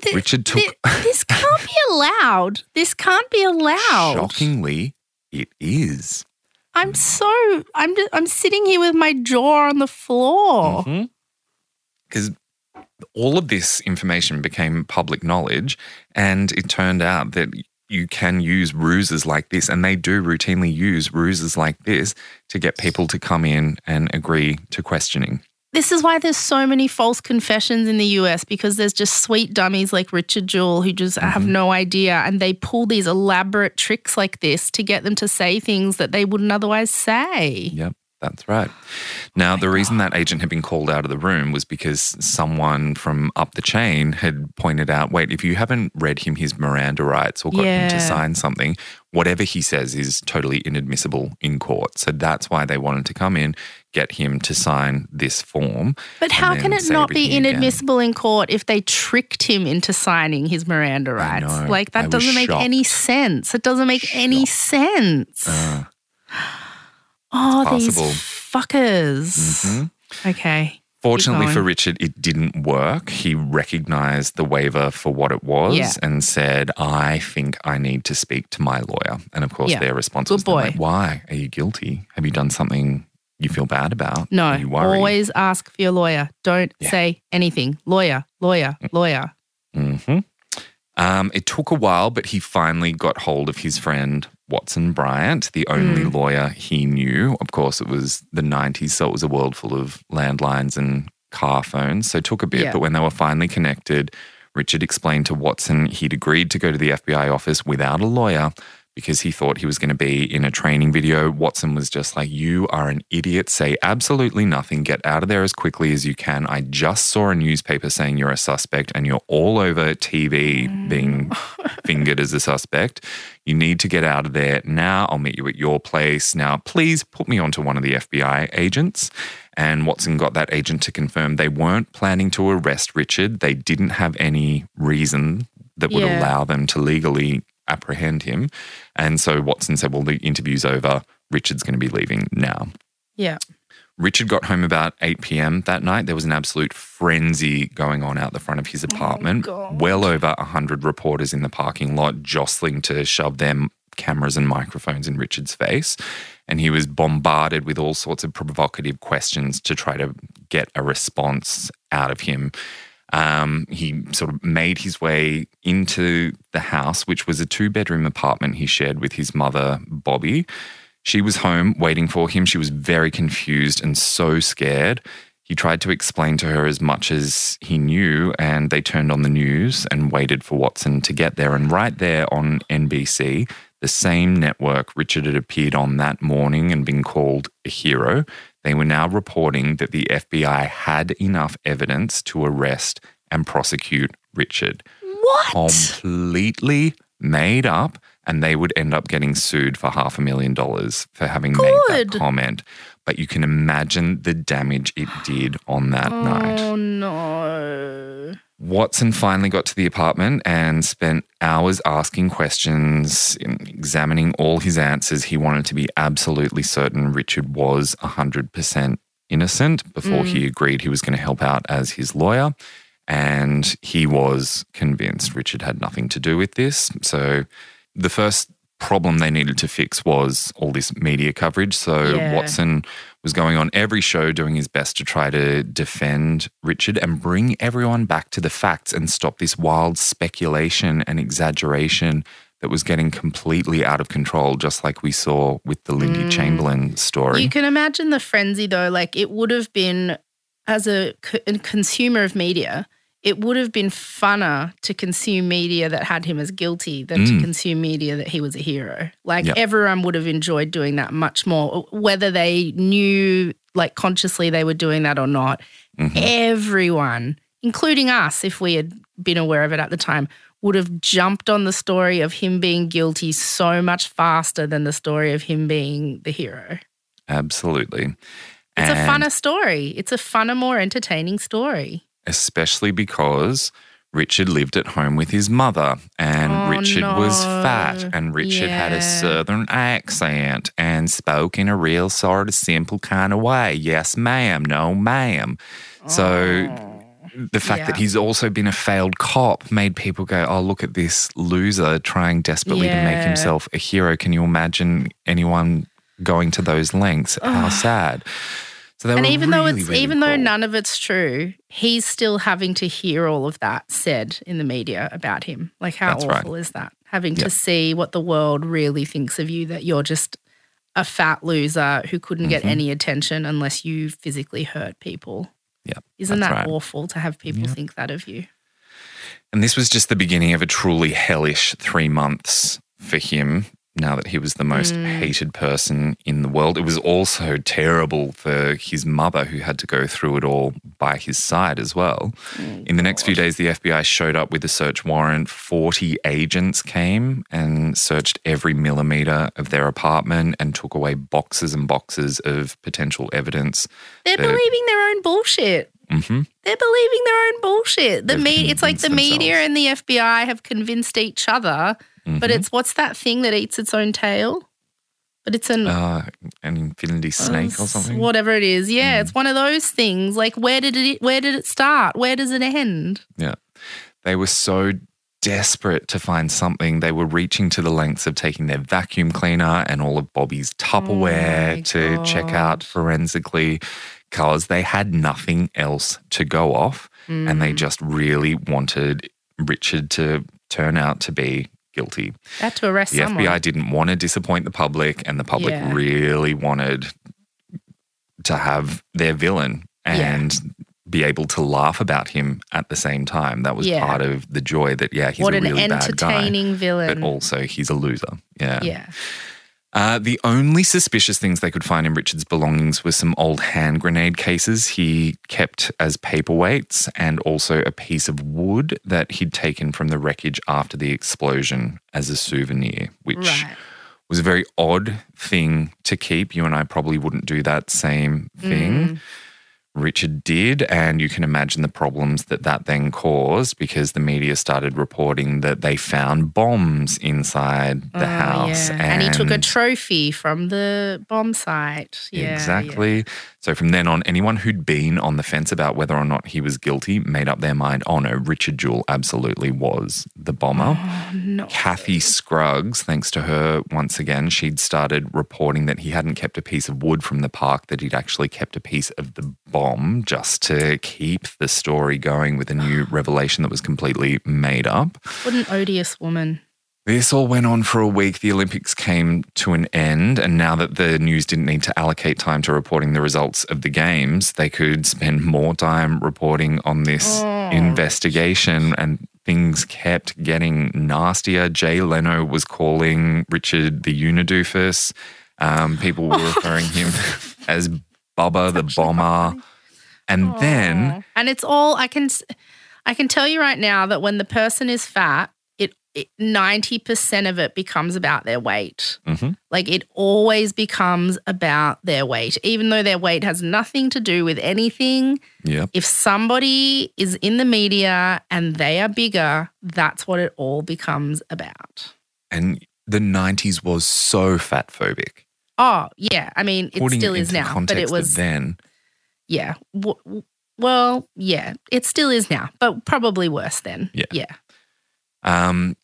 Th- Richard took. Thi- this can't be allowed. This can't be allowed. Shockingly, it is. I'm so I'm just, I'm sitting here with my jaw on the floor. Because all of this information became public knowledge, and it turned out that you can use ruses like this, and they do routinely use ruses like this to get people to come in and agree to questioning. This is why there's so many false confessions in the US because there's just sweet dummies like Richard Jewell who just Mm-hmm. have no idea and they pull these elaborate tricks like this to get them to say things that they wouldn't otherwise say. Yep, that's right. Now, the reason that agent had been called out of the room was because someone from up the chain had pointed out wait, if you haven't read him his Miranda rights or got him to sign something, whatever he says is totally inadmissible in court. So that's why they wanted to come in, get him to sign this form. But how can it not be everything again. inadmissible in court if they tricked him into signing his Miranda rights? know. Like that doesn't make any sense. It doesn't make any sense. Uh, oh, these fuckers. mhm. Okay. Fortunately for. Richard, it didn't work. He recognized the waiver for what it was Yeah. and said, I think I need to speak to my lawyer. And of course, Yeah. their response Good was, boy. like, Why? Are you guilty? Have you done something you feel bad about? No, Are you always ask for your lawyer. Don't Yeah. say anything. Lawyer, lawyer, lawyer. hmm Um, it took a while, but he finally got hold of his friend Watson Bryant, the only Mm. lawyer he knew. Of course, it was the 90s, so it was a world full of landlines and car phones. So it took a bit, Yeah. but when they were finally connected, Richard explained to Watson he'd agreed to go to the FBI office without a lawyer because he thought he was going to be in a training video. Watson was just like, You are an idiot. Say absolutely nothing. Get out of there as quickly as you can. I just saw a newspaper saying you're a suspect and you're all over TV mm. being fingered as a suspect. You need to get out of there now. I'll meet you at your place. Now, please put me onto one of the FBI agents. And Watson got that agent to confirm they weren't planning to arrest Richard. They didn't have any reason that would Yeah. allow them to legally apprehend him. And so Watson said, Well, the interview's over. Richard's going to be leaving now. Yeah. Richard got home about 8 p.m. that night. There was an absolute frenzy going on out the front of his oh apartment. God. well over 100 reporters in the parking lot jostling to shove their cameras and microphones in Richard's face. And he was bombarded with all sorts of provocative questions to try to get a response out of him. Um, he sort of made his way into the house, which was a two bedroom apartment he shared with his mother, Bobi. She was home waiting for him. She was very confused and so scared. He tried to explain to her as much as he knew, and they turned on the news and waited for Watson to get there. And right there on NBC, the same network Richard had appeared on that morning and been called a hero, they were now reporting that the FBI had enough evidence to arrest and prosecute Richard. What? Completely made up, and they would end up getting sued for half a million dollars for having made that comment. But you can imagine the damage it did on that oh, night. Oh no. Watson finally got to the apartment and spent hours asking questions, examining all his answers. He wanted to be absolutely certain Richard was 100% innocent before he mm. agreed he was going to help out as his lawyer. And he was convinced Richard had nothing to do with this. So the first problem they needed to fix was all this media coverage. So Yeah. Watson was going on every show doing his best to try to defend Richard and bring everyone back to the facts and stop this wild speculation and exaggeration that was getting completely out of control, just like we saw with the Lindy mm. Chamberlain story. You can imagine the frenzy though. Like it would have been, as a, co- a consumer of media, it would have been funner to consume media that had him as guilty than to mm. consume media that he was a hero. Like Yep. everyone would have enjoyed doing that much more, whether they knew, like consciously, they were doing that or not. Mm-hmm. Everyone, including us, if we had been aware of it at the time, would have jumped on the story of him being guilty so much faster than the story of him being the hero. Absolutely. It's a funner story. It's a funner, more entertaining story. Especially because Richard lived at home with his mother, and Oh, Richard was fat, and Richard had a southern accent and spoke in a real sort of simple kind of way. Yes, ma'am. No, ma'am. So oh. the fact that Oh. He's also been a failed cop made people go, "Oh, look at this loser trying desperately to make himself a hero." Can you imagine anyone going to those lengths? How sad. So And even though it's really even though none of it's true, he's still having to hear all of that said in the media about him. Like how That's right. awful is that? Having Yeah. to see what the world really thinks of you that you're just a fat loser who couldn't get Mhm. any attention unless you physically hurt people. Yeah, Isn't that right. awful to have people Yeah. think that of you? And this was just the beginning of a truly hellish three months for him now that he was the most Mm. hated person in the world. It was also terrible for his mother, who had to go through it all by his side as well. in the next few days, the FBI showed up with a search warrant. 40 agents came and searched every millimeter of their apartment and took away boxes and boxes of potential evidence. They're The- believing their own bullshit. hmm They're believing their own bullshit. The me- it's like the convinced media themselves. and the FBI have convinced each other, but Mhm. it's what's that thing that eats its own tail? But it's an Uh, an infinity snake or uh, something. Whatever it is. Yeah, Mm. it's one of those things. Like where did it where did it start? Where does it end? Yeah. They were so desperate to find something. They were reaching to the lengths of taking their vacuum cleaner and all of Bobi's Tupperware Oh to check out forensically because they had nothing else to go off. And they Mm. just really wanted Richard to turn out to be guilty. had to arrest The someone. FBI didn't want to disappoint the public, and the public Yeah. really wanted to have their villain Yeah. and be able to laugh about him at the same time. That was Yeah. part of the joy that, yeah, he's what a an really bad guy, entertaining villain. but also he's a loser. Yeah. yeah. Uh, the only suspicious things they could find in Richard's belongings were some old hand grenade cases he kept as paperweights and also a piece of wood that he'd taken from the wreckage after the explosion as a souvenir, which Right. was a very odd thing to keep. You and I probably wouldn't do that same thing. Mm. Richard did, and you can imagine the problems that that then caused because the media started reporting that they found bombs inside the Oh, house, yeah. and, he took a trophy from the bomb site. Yeah, yeah. exactly. So from then on, anyone who'd been on the fence about whether or not he was guilty made up their mind. Oh no, Richard Jewell absolutely was the bomber. Oh, no. Kathy Scruggs, thanks to her once again, she'd started reporting that he hadn't kept a piece of wood from the park, that he'd actually kept a piece of the bomb just to keep the story going with a new revelation that was completely made up. What an odious woman. This all went on for a week. The Olympics came to an end, and now that the news didn't need to allocate time to reporting the results of the games, they could spend more time reporting on this Oh. investigation, and things kept getting nastier. Jay Leno was calling Richard the Unidoofus. Um, people were referring him as Bubba the Bomber. And then and it's all I can. I can tell you right now that when the person is fat, it ninety percent of it becomes about their weight. Mhm. Like it always becomes about their weight, even though their weight has nothing to do with anything. Yep. If somebody is in the media and they are bigger, that's what it all becomes about. And the 90s was so fat phobic. Oh yeah, I mean it Putting still it is now, but it was then. Yeah. W- well, yeah, it still is now, but probably worse then. Yeah. yeah. Um,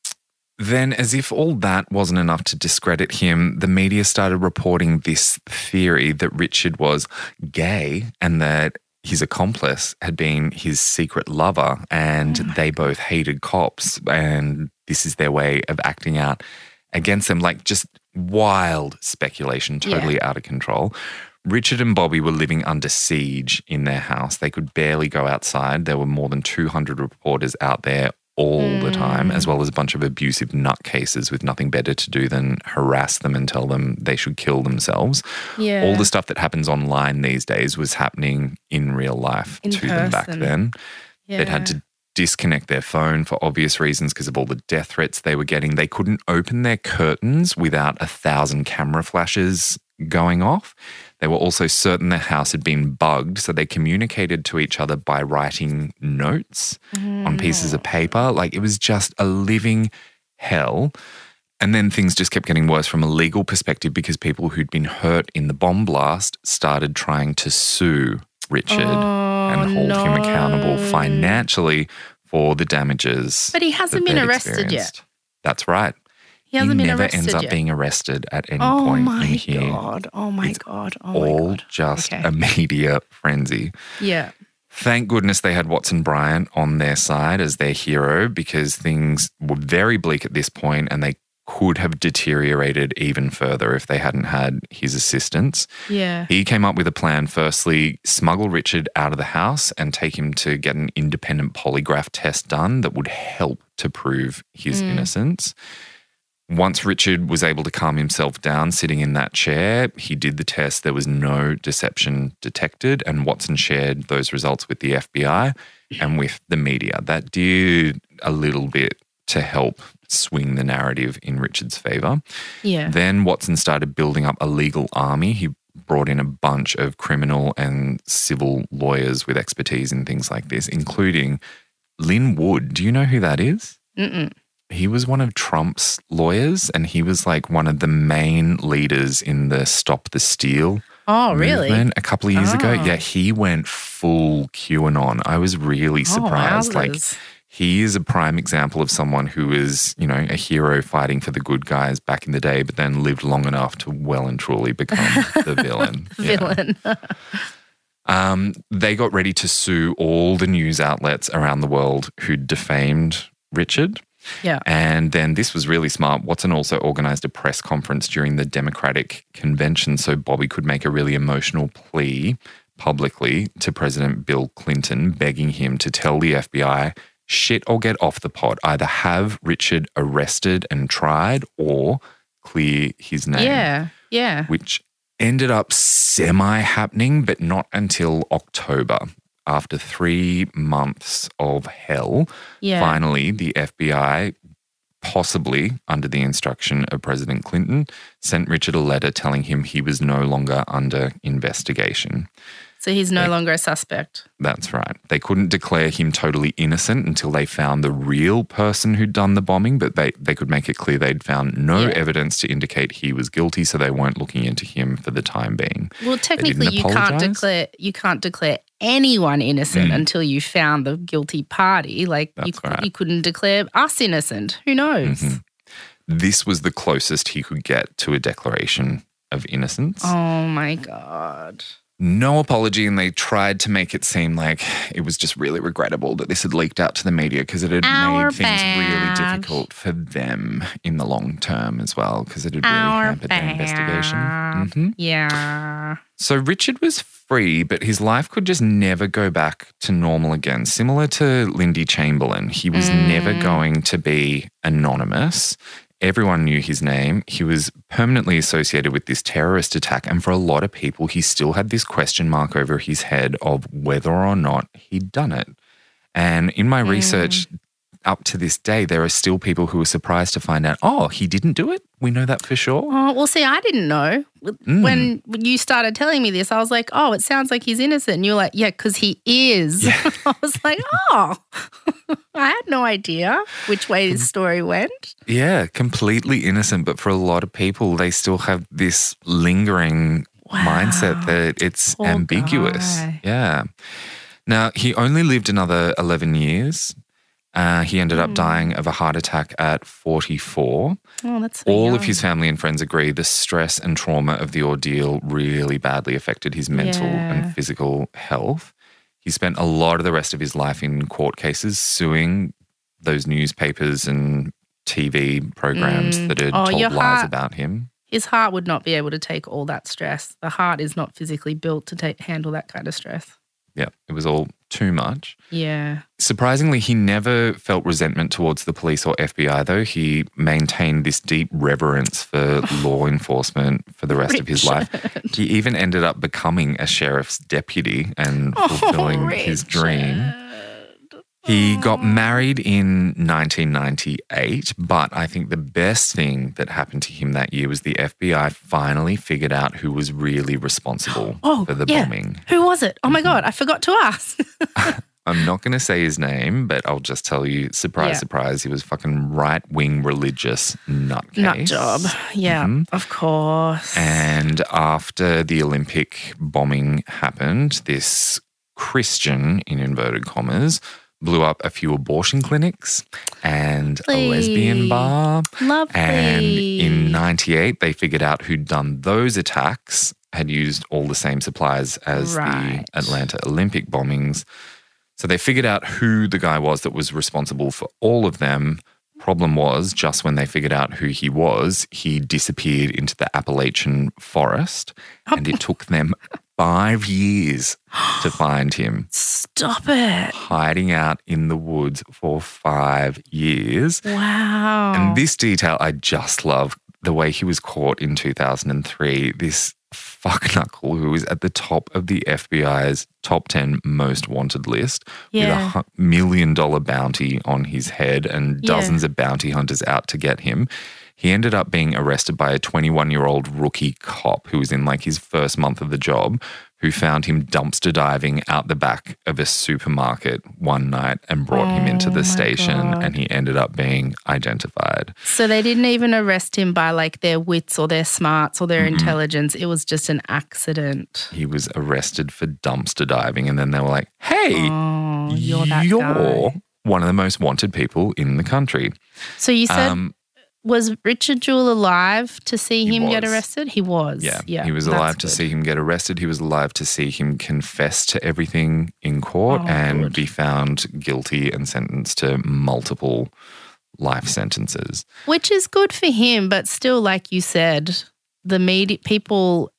then, as if all that wasn't enough to discredit him, the media started reporting this theory that Richard was gay and that his accomplice had been his secret lover and they both hated cops. And this is their way of acting out against them. Like just wild speculation, totally out of control. Richard and Bobi were living under siege in their house. They could barely go outside. There were more than 200 reporters out there all the time, as well as a bunch of abusive nutcases with nothing better to do than harass them and tell them they should kill themselves. Yeah. All the stuff that happens online these days was happening in real life In to them back then. yeah. They'd had to disconnect their phone for obvious reasons because of all the death threats they were getting. They couldn't open their curtains without a thousand camera flashes going off. They were also certain their house had been bugged, so they communicated to each other by writing notes on pieces of mm. paper. Like it was just a living hell. And then things just kept getting worse from a legal perspective because people who'd been hurt in the bomb blast started trying to sue Richard oh, and hold him accountable financially for the damages. But he hasn't been arrested yet. That's right. He been never ends up yet. being arrested at any oh point my in here. god! Oh my It's god! Oh my All god! All just Okay. a media frenzy. Yeah. Thank goodness they had Watson Bryant on their side as their hero because things were very bleak at this point and they could have deteriorated even further if they hadn't had his assistance. Yeah. He came up with a plan firstly, smuggle Richard out of the house and take him to get an independent polygraph test done that would help to prove his mm. innocence. Once Richard was able to calm himself down sitting in that chair, he did the test. There was no deception detected, and Watson shared those results with the FBI and with the media. That did a little bit to help swing the narrative in Richard's favor. Yeah. Then Watson started building up a legal army. He brought in a bunch of criminal and civil lawyers with expertise in things like this, including Lin Wood. Do you know who that is? Mm-mm. He was one of Trump's lawyers and he was like one of the main leaders in the Stop the Steal Oh really? movement a couple of years ago. Oh. Yeah, he went full QAnon. I was really surprised. like, he is a prime example of someone who is, you know, a hero fighting for the good guys back in the day, but then lived long enough to well and truly become the villain. Villain. Um, they got ready to sue all the news outlets around the world who defamed Richard. Yeah. And then this was really smart. Watson also organized a press conference during the Democratic convention so Bobi could make a really emotional plea publicly to President Bill Clinton, begging him to tell the FBI shit or get off the pot. Either have Richard arrested and tried or clear his name. Yeah. Yeah. Which ended up semi happening, but not until October. After three months of hell, Yeah. Finally, the FBI, possibly under the instruction of President Clinton, sent Richard a letter telling him he was no longer under investigation. So he's no longer a suspect. That's right. They couldn't declare him totally innocent until they found the real person who'd done the bombing, but they, they could make it clear they'd found no Yeah. evidence to indicate he was guilty, so they weren't looking into him for the time being. Well, technically, you can't declare you can't declare anyone innocent Mm. until you found the guilty party. Like you, right. you couldn't declare us innocent. Who knows? Mhm. This was the closest he could get to a declaration of innocence. Oh my God. No apology, and they tried to make it seem like it was just really regrettable that this had leaked out to the media because it had Our made things really difficult for them in the long term as well because it had really Our hampered their investigation. bad. Mhm. Yeah. So Richard was free, but his life could just never go back to normal again. Similar to Lindy Chamberlain, he was never Mm. going to be anonymous. Everyone knew his name. He was permanently associated with this terrorist attack. And for a lot of people, he still had this question mark over his head of whether or not he'd done it. And in my hmm. research, up to this day, there are still people who are surprised to find out, oh, he didn't do it. We know that for sure. Oh, well, see, I didn't know. Mm. When you started telling me this, I was like, oh, it sounds like he's innocent. And you were like, yeah, because he is. I was like, oh, I had no idea which way this story went. Yeah, completely innocent. But for a lot of people, they still have this lingering mindset that it's Poor ambiguous. guy. Yeah. Now, he only lived another 11 years. Uh, he ended Hmm. up dying of a heart attack at 44. Oh, that's so All of his family and friends agree the stress and trauma of the ordeal really badly affected his mental Yeah. and physical health. He spent a lot of the rest of his life in court cases suing those newspapers and TV programs Mm. that had Oh, told lies heart- about him. His heart would not be able to take all that stress. The heart is not physically built to take, handle that kind of stress. Yeah, it was all too much. Yeah. Surprisingly, he never felt resentment towards the police or FBI, though. He maintained this deep reverence for law enforcement for the rest of his life. He even ended up becoming a sheriff's deputy and oh, fulfilling his dream. He got married in 1998, but I think the best thing that happened to him that year was the FBI finally figured out who was really responsible Oh, for the yeah. bombing. Who was it? Oh Mm-hmm. my God, I forgot to ask. I'm not going to say his name, but I'll just tell you surprise, Yeah. surprise, he was fucking right wing religious nutcase. Nut job. Yeah, Mhm. of course. And after the Olympic bombing happened, this Christian, in inverted commas, blew up a few abortion clinics and a lesbian bar. Lovely. And in 98, they figured out who'd done those attacks, had used all the same supplies as Right. the Atlanta Olympic bombings. So they figured out who the guy was that was responsible for all of them. Problem was, just when they figured out who he was, he disappeared into the Appalachian forest, and it took them five years to find him Stop it. hiding out in the woods for five years. Wow. And this detail I just love the way he was caught in 2003. This fuck knuckle who is at the top of the FBI's top 10 most wanted list with a million dollar bounty on his head and Yeah. dozens of bounty hunters out to get him. He ended up being arrested by a 21 year old rookie cop who was in like his first month of the job, who found him dumpster diving out the back of a supermarket one night and brought him into Oh the station. God. And he ended up being identified. So they didn't even arrest him by like their wits or their smarts or their intelligence. It was just an accident. He was arrested for dumpster diving. And then they were like, hey, Oh, you're that you're one of the most wanted people in the country. So you said Um, was Richard Jewell alive to see He him get arrested? He was. Yeah, Yeah. he was alive to good. see him get arrested. He was alive to see him confess to everything in court Oh, and good. be found guilty and sentenced to multiple life sentences. Which is good for him, but still, like you said, the media people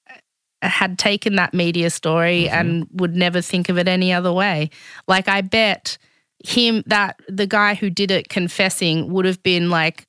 had taken that media story Mm-hmm. and would never think of it any other way. Like I bet him that the guy who did it confessing would have been like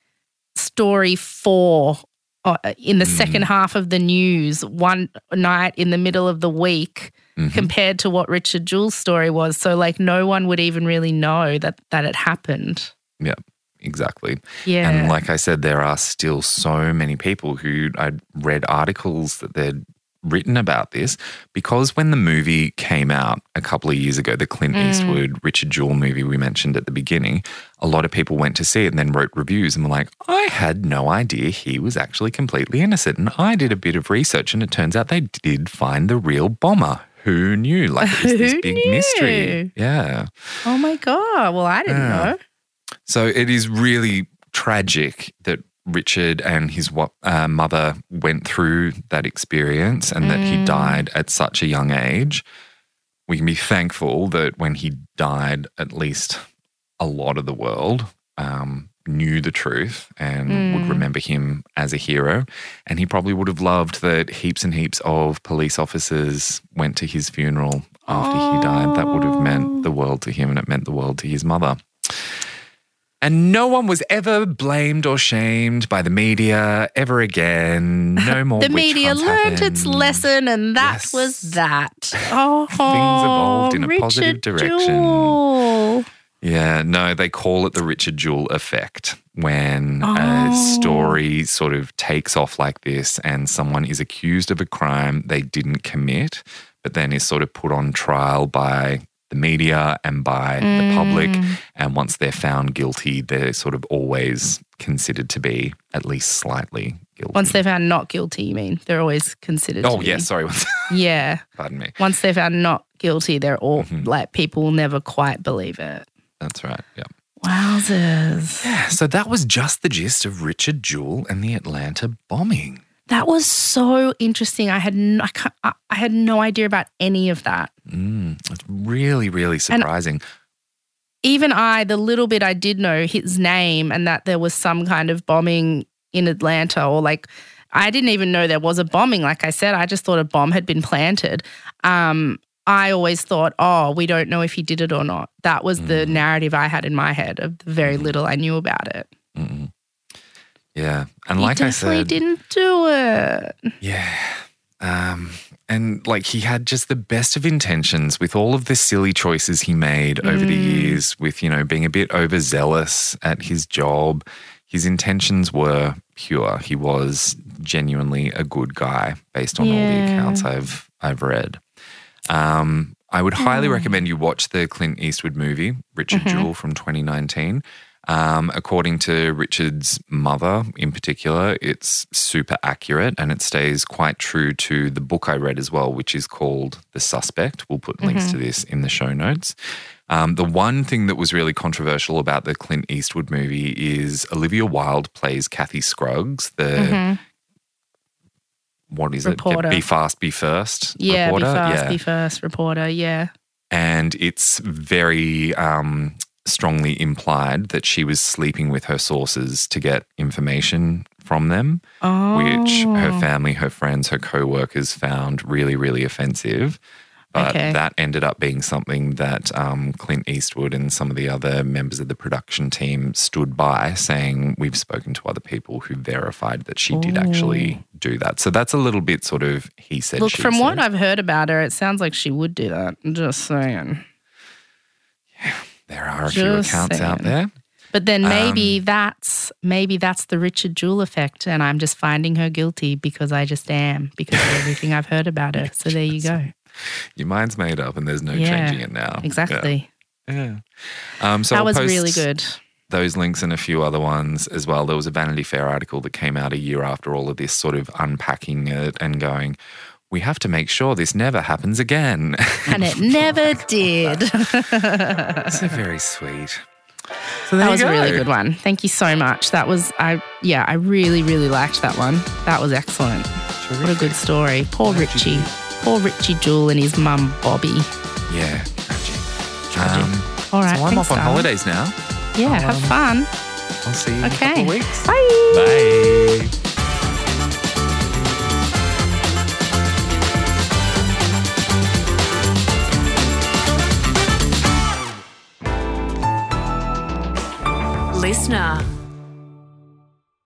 story four uh, in the Mm. second half of the news one night in the middle of the week Mhm. compared to what Richard Jewell's story was. So like no one would even really know that that it happened. Yeah, exactly. Yeah. And like I said, there are still so many people who I read articles that they'd written about this because when the movie came out a couple of years ago, the Clint Mm. Eastwood Richard Jewell movie we mentioned at the beginning, a lot of people went to see it and then wrote reviews and were like, I had no idea he was actually completely innocent. And I did a bit of research and it turns out they did find the real bomber. Who knew? Like it was this big knew? mystery. Yeah. oh my god! Well, I didn't Yeah. know. So it is really tragic that Richard and his uh, mother went through that experience and that he Mm. died at such a young age, we can be thankful that when he died, at least a lot of the world um, knew the truth and would Mm. remember him as a hero. And he probably would have loved that heaps and heaps of police officers went to his funeral after he died. That would have meant the world to him and it meant the world to his mother. And no one was ever blamed or shamed by the media ever again. No more. the media learned its lesson, and that Yes. was that. Oh, things evolved in a Richard positive direction. Jewell. Yeah, no, they call it the Richard Jewell effect when Oh. a story sort of takes off like this and someone is accused of a crime they didn't commit, but then is sort of put on trial by the media and by the public. Mm. And once they're found guilty, they're sort of always considered to be at least slightly guilty. Once they're found not guilty, you mean they're always considered. oh, yeah, be. sorry. yeah. Pardon me. Once they're found not guilty, they're all Mhm. like people will never quite believe it. That's right. Yeah. Wowzers! Yeah. So that was just the gist of Richard Jewell and the Atlanta bombing. That was so interesting. I had no, I, can't- I I had no idea about any of that. Mm, it's really, really surprising. even I, the little bit I did know his name and that there was some kind of bombing in Atlanta, or like I didn't even know there was a bombing. Like I said, I just thought a bomb had been planted. Um, I always thought, oh, we don't know if he did it or not. That was the narrative I had in my head of the very little I knew about it. Mm-mm. Yeah. And he like I said, didn't do it. yeah. Um, and like he had just the best of intentions with all of the silly choices he made over the Mm. years, with, you know, being a bit overzealous at his job. His intentions were pure. He was genuinely a good guy based on all the accounts I've I've read. Um, I would highly Mm. recommend you watch the Clint Eastwood movie, Richard Mhm. Jewell from 2019. Um, according to Richard's mother in particular, it's super accurate and it stays quite true to the book I read as well, which is called The Suspect. We'll put links to this in the show notes. Um, the one thing that was really controversial about the Clint Eastwood movie is Olivia Wilde plays Kathy Scruggs, the Mhm. what is Reporter. it? Be fast, be first. Yeah, reporter? be fast, Yeah. be first, reporter. Yeah. and it's very um, strongly implied that she was sleeping with her sources to get information from them, Oh. which her family, her friends, her co-workers found really, really offensive. But Okay. that ended up being something that um, Clint Eastwood and some of the other members of the production team stood by, saying, We've spoken to other people who verified that she did actually do that. So that's a little bit sort of he said, Look, from what. I've heard about her, it sounds like she would do that. I'm just saying. There are a few Just accounts out there. But then maybe Um, that's maybe that's the Richard Jewell effect, and I'm just finding her guilty because I just am because of everything I've heard about her. So there you go. Your mind's made up and there's no Yeah, changing it now. Exactly. Yeah. yeah. Um, so that I'll was really good. Those links and a few other ones as well. There was a Vanity Fair article that came out a year after all of this, sort of unpacking it and going, we have to make sure this never happens again. And it never did. so very sweet. So that was you a really good one. Thank you so much. That was I yeah, I really, really liked that one. That was excellent. What a good story. Poor Richie. Poor Richie Jewell and his mum Bobi. Yeah. Tragic. Tragic. Um, All right. so I'm off on darling. holidays now. Yeah, I'll, have um, fun. I'll see you in a Okay. couple of weeks. Bye. Bye. Listener.